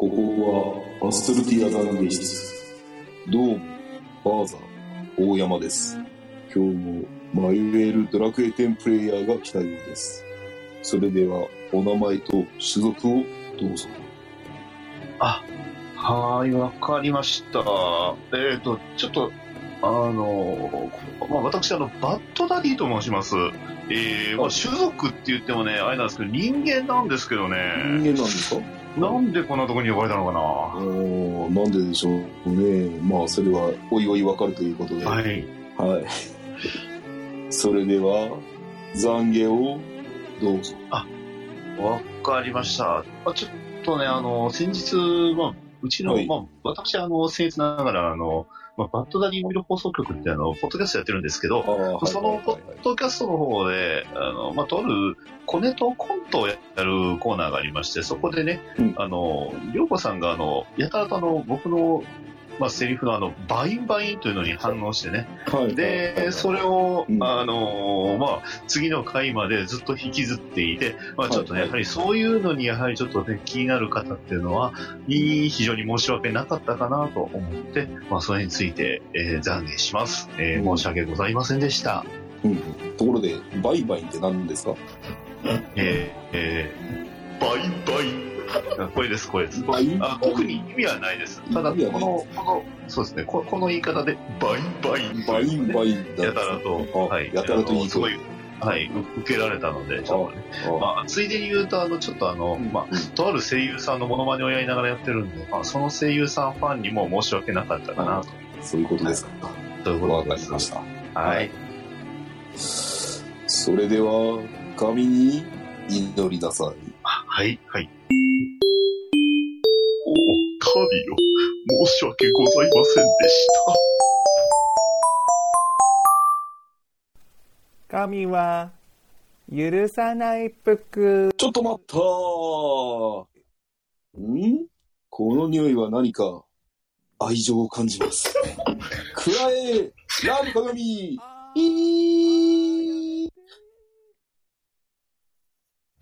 ここはアストルティア懺悔室。どうも、ファーザー、大山です。今日もマイウェールドラクエ10プレイヤーが来たようです。それでは、お名前と種族をどうぞ。あ、はーい、わかりました。えっ、と、ちょっと、あの、まあ、私、あの、バッドダディと申します。えー、まあ、種族って言ってもね、あれなんですけど、人間なんですけど人ね、間なんですか？なんでこんなとこに呼ばれたのかななんででしょうね。まあ、それは、おいおいわかるということで。は。はいい。それでは、懺悔をどうぞ。わかりました。あちょっとね、あの、先日、まあ、うちの、はいまあ、私、あの、僭越ながら、あの、まあ、バッドダディモビル放送局って、あの、ポッドキャストやってるんですけど、そのポッドキャストの方で、あの、まあ、とあるコネとコントをやるコーナーがありまして、そこでね、うん。あの、りょうこさんが、あの、やたらとあの、僕の、まあ、セリフのあの、バインバインというのに反応してね。はいで、それを、うんあの、まあ、次の回までずっと引きずっていて、まあ、ちょっとね、はいやはりそういうのに、やはりちょっとね、気になる方っていうのは、非常に申し訳なかったかなと思って、まあ、それについて、えー懺悔します。えーうん申し訳ございませんでした。うんところで、バイバイって何ですか？えーえーバイバイ。あこれです、これです。あ特に意味はないです。ただ、この、この、そうですね、ここの言い方で、バイバイ。バインバインだやたらと、あはい。やたらとすごい、はい、う受けられたので、ちょっとね。あまあ、ついでに言うと、あの、ちょっとあの、まあ、とある声優さんのモノマネをやりながらやってるんで、まあ、その声優さんファンにも申し訳なかったかなと。そういうことですか。というこわとです。かりました。はい。それでは、神に祈りなさい。はい、はい。お、神よ。申し訳ございませんでした。神は許さないぷく。ちょっと待ったん？この匂いは何か愛情を感じます。くらえラブ鏡いー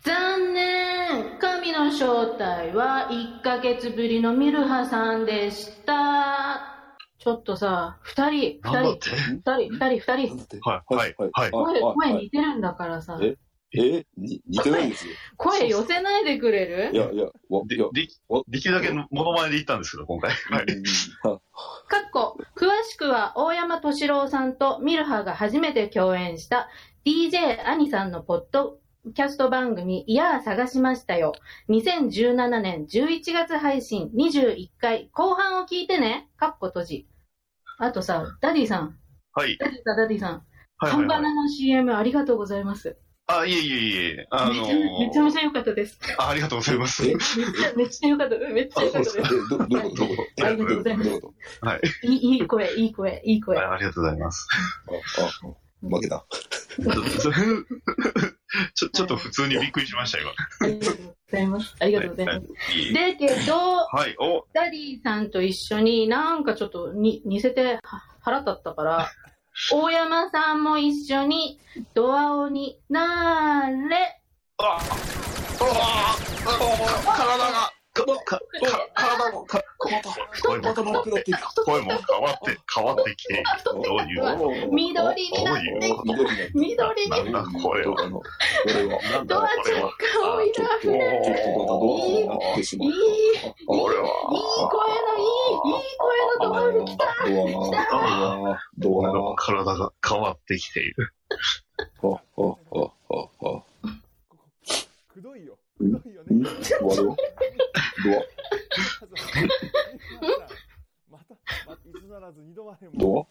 残念神の正体は1ヶ月ぶりのミルハさんでした。ちょっとさ、二人、二人、て？二人、二人、二人、はい、はい、はい。声、はい声似てるんだからさ、え？え？に似てないですよ。声寄せないでくれる？いやいや、わ、いでや、でわできるだけのモノマネで言ったんですけど、今回。はい。かっこ、詳しくは大山敏郎さんとミルハが初めて共演した DJ アニさんのポッドキャスト番組、いやー探しましたよ。2017年11月配信21回後半を聞いてね。かっこ閉じ。あとさ、ダディさん。はい。ダディさん、ダディさん。はい、カはいはい。ンバナの CM ありがとうございます。あ、いえいえいえ。あのめちゃめちゃめちゃ良かったです。あありがとうございます。えめっちゃ良かった。めっちゃ良かったです。ありがとうございますはい。いい、いい声、いい声、いい声。あありがとうございます。とあ、あ、負けた。ちょ、ちょっと普通にびっくりしました、今。ありがとうございます。ありがとうございます。いいでけど、はい、お、ダディさんと一緒になんかちょっとに似せては腹立ったから、大山さんも一緒にドアオになーれ。あ、あ、あ、体が、か、か、か、体も、か、真っ暗って。声も変わって、変わってきている。どういう、緑になっどういうて、緑に緑に、なんだこれはこれは。いいい、いいた。これは。声のいい、いい声のドアに来た。ドア、ドア、ドア、俺の体が変わってきている。あ、あ、あ、あ、あ。くどいよ。んくどいよね。ん？終わるよ。ドまた、また、いつならず二度までア、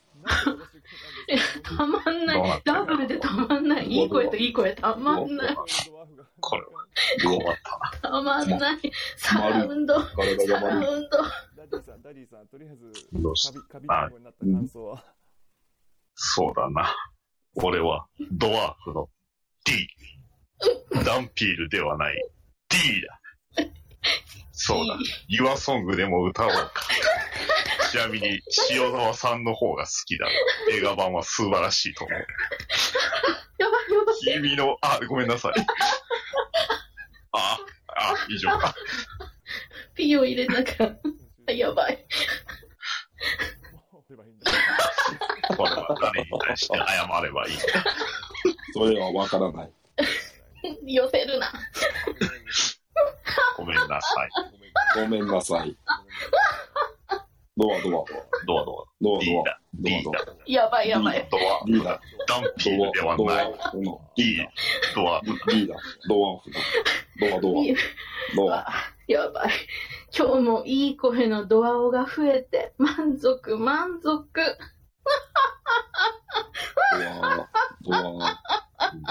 たまんない。ダブルでたまんない。いい声といい声たまんない。これはア、ド困った？たまんない。サウンド、サ。ウンド。ダディさん、ダディさん、とりあえず、どうしカビ、カビ団子になった感想は？そうだな。俺は、ドワーフの D。ダンピールではない D だ。そうだ。ユアソングでも歌おうか。ちなみに、塩沢さんの方が好きだ。映画版は素晴らしいと思う。やばいやばい。君の、あ、ごめんなさい。あ、あ、以上か。ピ D を入れなかった。やばい。これは誰に対して謝ればいい。それはわからない。寄せるな。ごめんなさい。ごめんなさい。ドアドア。ドアドア。ドアドア。だ。ドアドアだ。やばいやばい。ドア。D だ。ダンピールでない。ア。うん D。ドア。D だ。ドアオフだ。ドアドア。ドア。あやばい。今日もいい声のドアオが増えて、満足満足。ドア。ドア。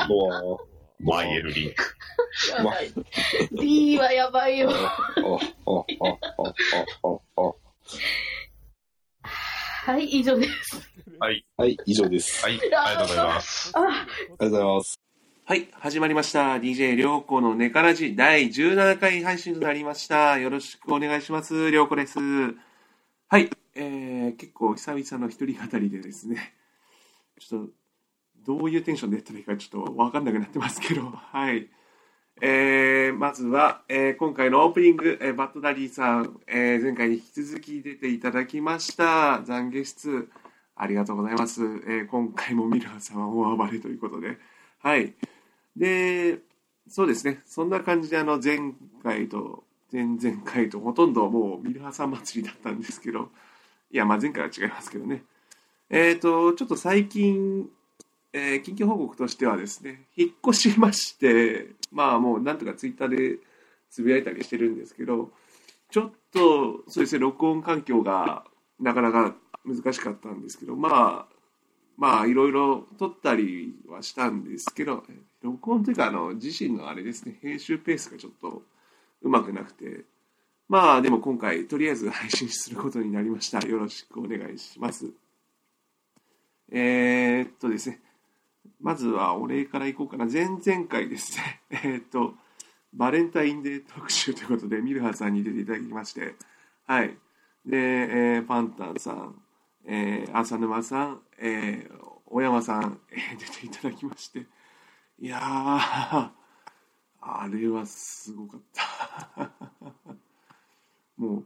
ドア。マイエルリンク。やばい。D はやばいよ。はい、以上です。はい。はい、以上です。はい。ありがとうございます。あありがとうございます。はい、始まりました。DJ りょうこのネカラジ第17回配信となりました。よろしくお願いします。りょうこです。はい、えー、結構久々の一人語りでですね、ちょっと、どういうテンションでやったらいいかちょっとわかんなくなってますけど、はい。えー、まずは、えー今回のオープニング、えーバッドダディさん、えー前回に引き続き出ていただきました。懺悔室、ありがとうございます。えー今回もミルハさんは大暴れということで、はい。で、そうですね、そんな感じで、あの、前回と前々回とほとんどもうミルハさん祭りだったんですけど、いや、まあ前回は違いますけどね。えっ、と、ちょっと最近、えー緊急報告としてはですね、引っ越しまして、まあもうなんとかツイッターでつぶやいたりしてるんですけど、ちょっと、そうですね、録音環境がなかなか難しかったんですけど、まあ、まあいろいろ撮ったりはしたんですけど、録音というかあの自身のあれですね、編集ペースがちょっとうまくなくて、まあでも今回とりあえず配信することになりました。よろしくお願いします。えー、っとですね、まずはお礼からいこうかな。前々回ですね、えっと、バレンタインデー特集ということで、ミルハさんに出ていただきまして、はい。で、えーパンタンさん、えー浅沼さん、えー小山さん、えー出ていただきまして、いやー、あれはすごかった。も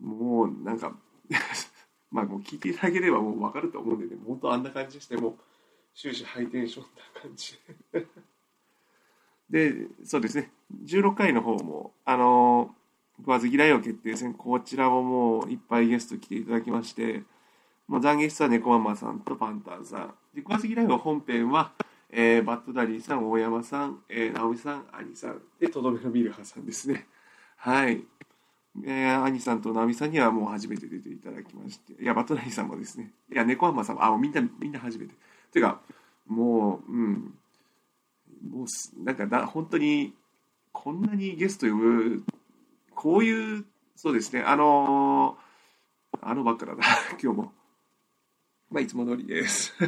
う、もうなんか、まあもう聞いていただければもう分かると思うんでね、本当あんな感じして、もう終始ハイテンションな感じで。そうですね、16回の方も、あの、食わず嫌いを決定戦、こちらももういっぱいゲスト来ていただきまして、もう懺悔室は猫ママさんとパンタンさん。で、食わず嫌いを本編は、えーバッドダディさん、大山さん、えー、直美さん、兄さん、で、とどめのミルハさんですね。はい。えー、兄さんと直美さんにはもう初めて出ていただきまして、いや、バッドダディさんもですね、いや、猫ママさんも、あ、みんな、みんな初めて。てか、もう、うん、もう、なんかだ、本当に、こんなにゲスト呼ぶ、こういう、そうですね、あのあのばっかだな、今日も。まあ、いつも通りです。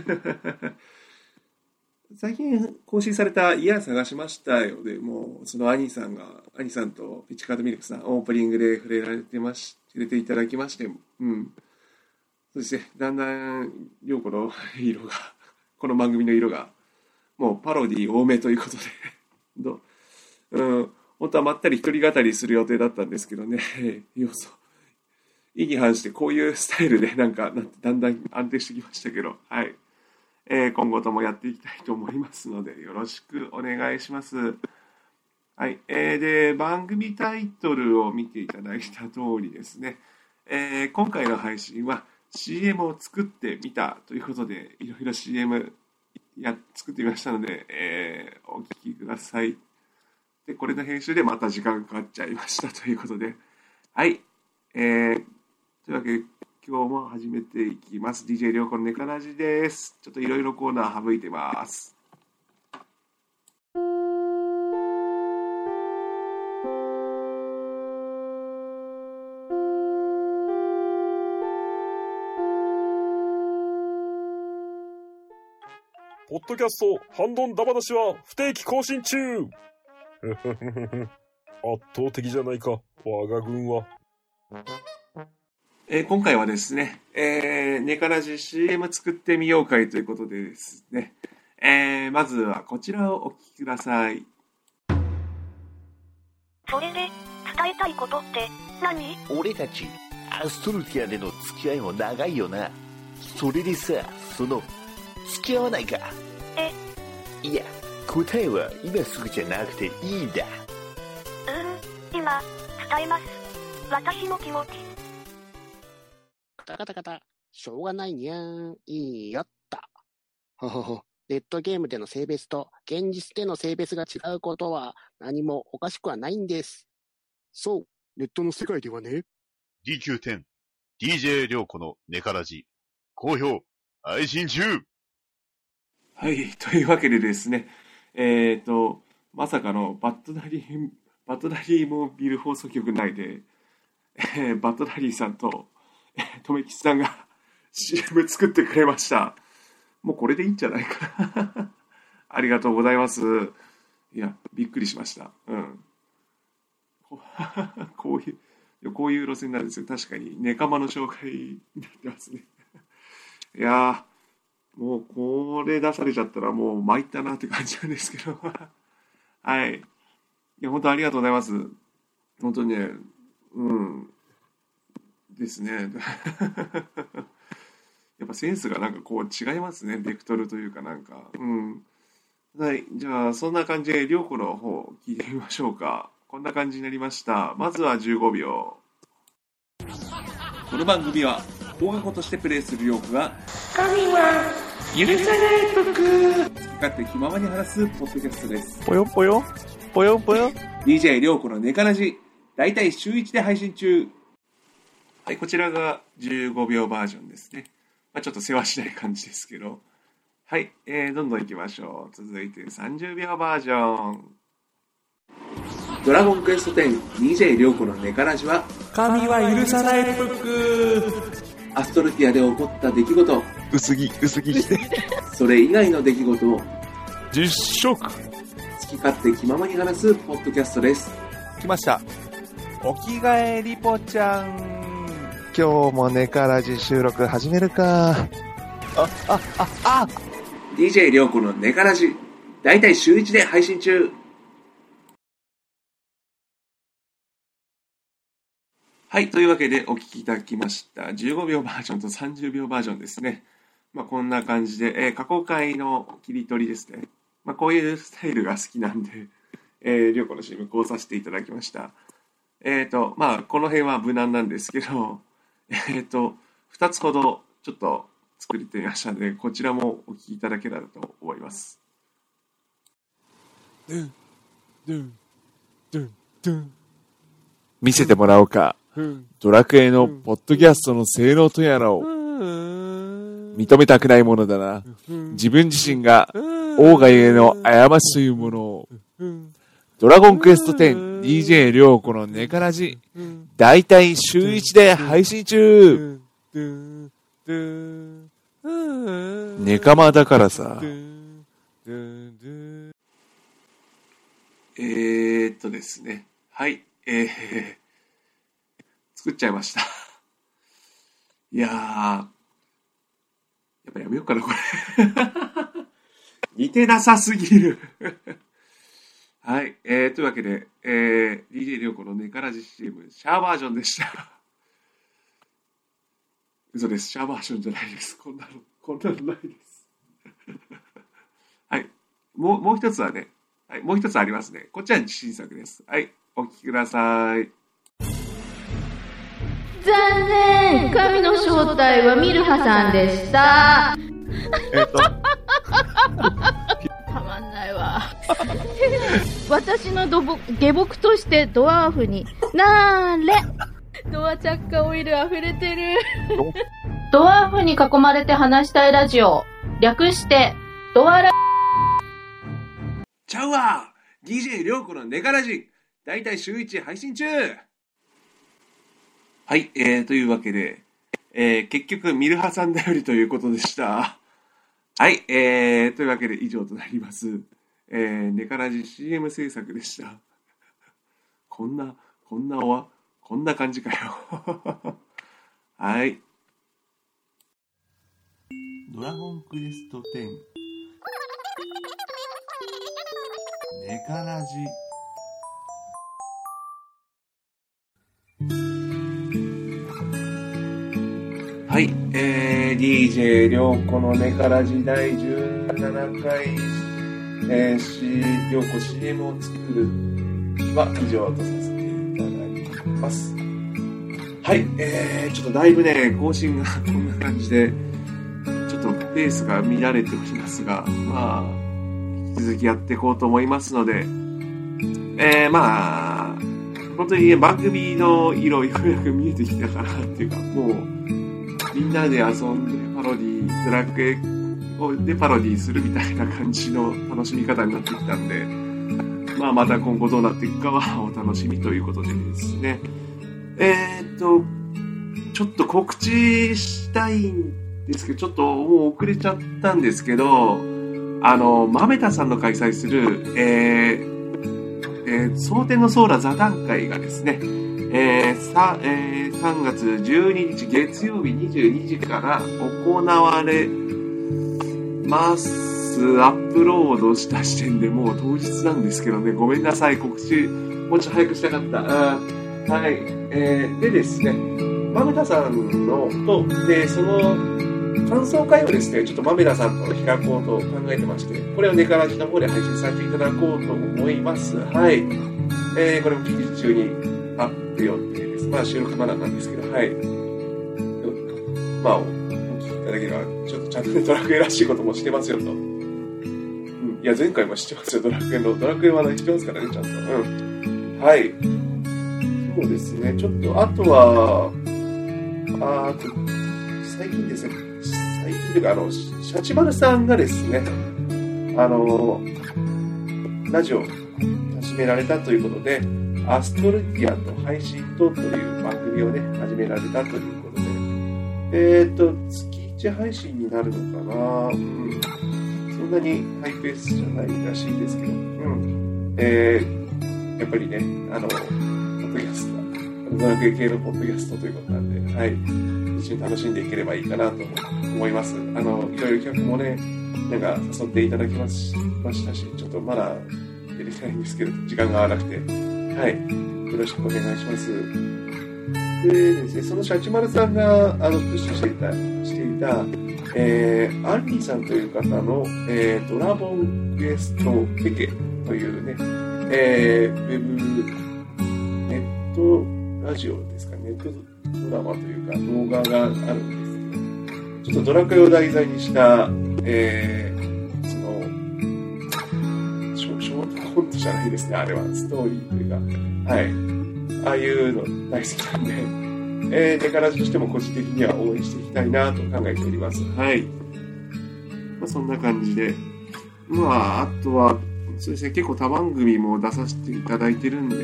最近更新された「イヤー探しましたよ」でもうその兄さんが兄さんとピッチカートミルクさんオープニングで触れられてまし触れていただきましてうん。そしてだんだん涼子の 色がこの番組の色がもうパロディ多めということで どう？ん本当はまったり一人語りする予定だったんですけどね 要素意に反してこういうスタイルでなんかなってだんだん安定してきましたけどはいえー今後ともやっていきたいと思いますので、よろしくお願いします。はい。えーで、番組タイトルを見ていただいた通りですね、えー今回の配信は CM を作ってみたということで、いろいろ CM や作ってみましたので、えーお聞きください。で、これの編集でまた時間かかっちゃいましたということで、はい。えーというわけで、今日も始めていきます。DJ りょうこのネカラジです。ちょっといろいろコーナー省いてます。ポッドキャスト、ハンドンダ話は不定期更新中 圧倒的じゃないか、我が軍は。えー今回はですね、えー、ネカラジ CM 作ってみよう会ということでですね、えーまずはこちらをお聞きください。それで、伝えたいことって何？俺たちアストルティアでの付き合いも長いよなそれでさその付き合わないかえいや答えは今すぐじゃなくていいんだうん今伝えます私の気持ちカタカタカタ。しょうがないにゃーん。いいよった。ほほほ。ネットゲームでの性別と現実での性別が違うことは何もおかしくはないんです。そう。ネットの世界ではね。DQ10、DJ 涼子のネカラジ、好評、配信中はい、というわけでですね、えっ、と、まさかのバットダリー、バットダリーモビル放送局内で、えーバットダリーさんと、えー、とめきちさんが CM 作ってくれました。もうこれでいいんじゃないかな。ありがとうございます。いや、びっくりしました。うん。こういう、こういう路線なんですよ。確かに、ネカマの紹介になってますね。いやー、もうこれ出されちゃったらもう参ったなって感じなんですけど。はい。いや、本当ありがとうございます。本当にね、うん。ですね。やっぱセンスがなんかこう違いますね。ベクトルというかなんか。うん。はい。じゃあ、そんな感じで、りょうこの方聞いてみましょうか。こんな感じになりました。まずは15秒。この番組は、放課後としてプレイするりょうこが、神は許さない僕好き勝手気ままに話すポッドキャストです。ぽよぽよ？ぽよ？ぽよ？DJ りょうこのネカラジ、だいたい週1で配信中。はい、こちらが15秒バージョンですね。まあ、ちょっと世話しない感じですけど。はい、えー、どんどん行きましょう。続いて30秒バージョン。ドラゴンクエスト10 DJ りょうこのネカラジは、神は許さないブックアストルティアで起こった出来事、薄着、薄着して。それ以外の出来事を実食好き勝手気ままに話すポッドキャストです。来ましたお着替えリポちゃん今日もネカラジ収録始めるか。あ、あ、あ、あ DJ りょうこのネカラジ、だいたい週1で配信中。はい、というわけでお聞きいただきました。15秒バージョンと30秒バージョンですね。まあこんな感じで、えー過去回の切り取りですね。まあこういうスタイルが好きなんで、えー、りょうこの CM こうさせていただきました。えっ、と、まあこの辺は無難なんですけど、えっ、と、2つほどちょっと作りてみましたので、こちらもお聞きいただけたらと思います。ドゥンドゥンドゥンドゥン見せてもらおうかドラクエのポッドキャストの性能とやらを認めたくないものだな。自分自身が王がゆえの過ちというものを。ドラゴンクエスト 10DJ りょうこのネカラジだいたい週1で配信中。ネカマだからさ。えー、っとですね。はい。えー、作っちゃいました。いやー。やっぱやめようかな、これ。似てなさすぎる。はい。えー、というわけで、えー、DJ りょうこのネカラジ CM、シャーバージョンでした。嘘です。シャーバージョンじゃないです。こんなの、こんなのないです。はい。もう、もう一つはね、はい、もう一つありますね。こっちは自信作です。はい、お聞きください。残念。神の正体はミルハさんでした。えっと、たまんないわ。私の土木下僕としてドワーフになーれ。ドアチャッカオイル溢れてる。ドワーフに囲まれて話したいラジオ。略してドアラ。ちゃうわ !DJ りょうこのネガラジ。だいたい週1配信中はい、えー、というわけで、えー、結局、ミルハさん頼りということでした。はい、えー、というわけで以上となります。えー、ネカラジ CM 制作でした。こんな、こんなおわ、こんな感じかよ。はい。ドラゴンクエスト10ネカラジはい、えー、DJ りょうこのネカラジ第17回、えー、し、りょうこ CM を作るは以上とさせていただきます。はい、えー、ちょっとだいぶね、更新がこんな感じで、ちょっとペースが乱れておりますが、まあ、引き続きやっていこうと思いますので、えー、まあ、本当にね、番組の色、ようやく見えてきたかなっていうか、もう、みんなで遊んでパロディ、ドラクエをでパロディするみたいな感じの楽しみ方になってきたんで、まあまた今後どうなっていくかはお楽しみということでですね。えー、っと、ちょっと告知したいんですけど、ちょっともう遅れちゃったんですけど、あの、まめたさんの開催する、えー、えー、蒼天のソーラ座談会がですね、えーさえー3月12日月曜日22時から行われます。アップロードした時点でもう当日なんですけどね、ごめんなさい、告知もうちょっと早くしたかった。あはい。えーでですね、マメタさんのと、で、その感想会をですね、ちょっとマメタさんと開こうと考えてまして、これをネカラジの方で配信させていただこうと思います。はい。えーこれも近日中にアップ予定です。まあ収録まだなんですけど、はい。まあ、お聞きいただければ、ちょっとちゃんとねドラクエらしいこともしてますよと。うん。いや、前回も知ってますよ、ドラクエの。ドラクエ話題してますからね、ちゃんと。うん。はい。そうですね、ちょっと、あとは、あと、最近ですね、最近というか、あの、シャチマルさんがですね、あの、ラジオ始められたということで、アストルティアと配信とという番組をね、始められたということで、えっ、と、月1配信になるのかな？うん。そんなにハイペースじゃないらしいですけど、うん。えー、やっぱりね、あの、ポッドキャスト、ドラクエ系のポッドキャストということなんで、はい。一緒に楽しんでいければいいかなと思います。あの、いろいろ企画もね、なんか誘っていただきましましたし、ちょっとまだ出れてないんですけど、時間が合わなくて、はい。よろしくお願いします。でですね、そのシャチマルさんがあのプッシュしていた、していた、えー、アンリーさんという方の、えー、ドラゴンクエストペケというね、えー、ウェブ、ネットラジオですか、ネットドラマというか動画があるんですけど、ちょっとドラクエを題材にした、えー、じゃないですね、あれは。ストーリーというか、はい。ああいうの大好きなんで、えー、デカラジとしても個人的には応援していきたいなと考えております。はい。まあ、そんな感じで。まあ、あとは、そうですね、結構他番組も出させていただいてるんで、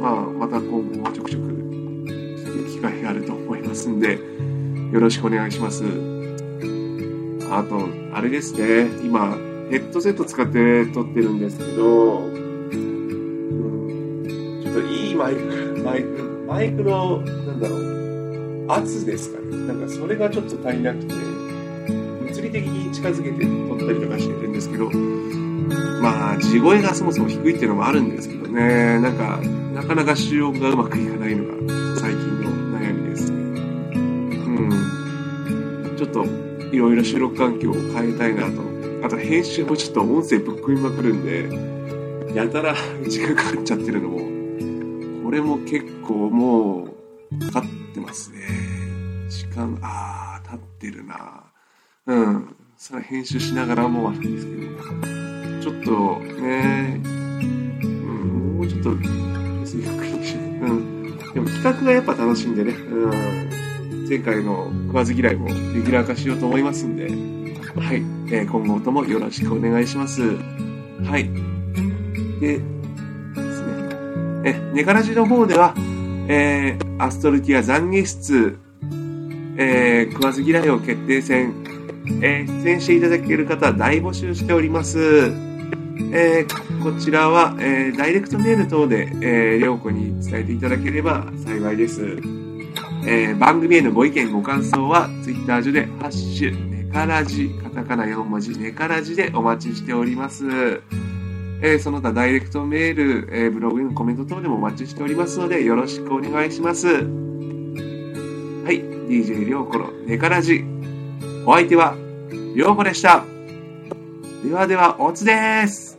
まあ、また今後もちょくちょく聞く機会があると思いますんで、よろしくお願いします。あと、あれですね、今、ヘッドセット使って撮ってるんですけど、マイク、マイク、マイクの、なんだろう、圧ですかね。なんかそれがちょっと足りなくて、物理的に近づけて撮ったりとかしてるんですけど、まあ、地声がそもそも低いっていうのもあるんですけどね、なんか、なかなか収録がうまくいかないのが最近の悩みですね。うん。ちょっと、いろいろ収録環境を変えたいなと。あと、編集もちょっと音声ぶっ込みまくるんで、やたら時間かかっちゃってるのも、これも結構もう、かかってますね。時間、あー、経ってるなうん。それ編集しながらもあるんですけど、ちょっとね、うん、もうちょっと、別にゆっくりにしうん。でも企画がやっぱ楽しいんでね、うん。前回の食わず嫌いもレギュラー化しようと思いますんで、はい。えー今後ともよろしくお願いします。はい。で、え、ネガラジの方では、えー、アストルティア懺悔室、えー、食わず嫌いを決定戦、えー出演していただける方大募集しております。えーこちらは、えーダイレクトメール等で、えー、りょうこに伝えていただければ幸いです。えー番組へのご意見ご感想は、ツイッター上で、ハッシュ、ネカラジ、カタカナ4文字、ネカラジでお待ちしております。えーその他ダイレクトメール、えーブログへのコメント等でもお待ちしておりますので、よろしくお願いします。はい、DJ りょうこのネカラジ。お相手は、りょうこでした。ではでは、おつです。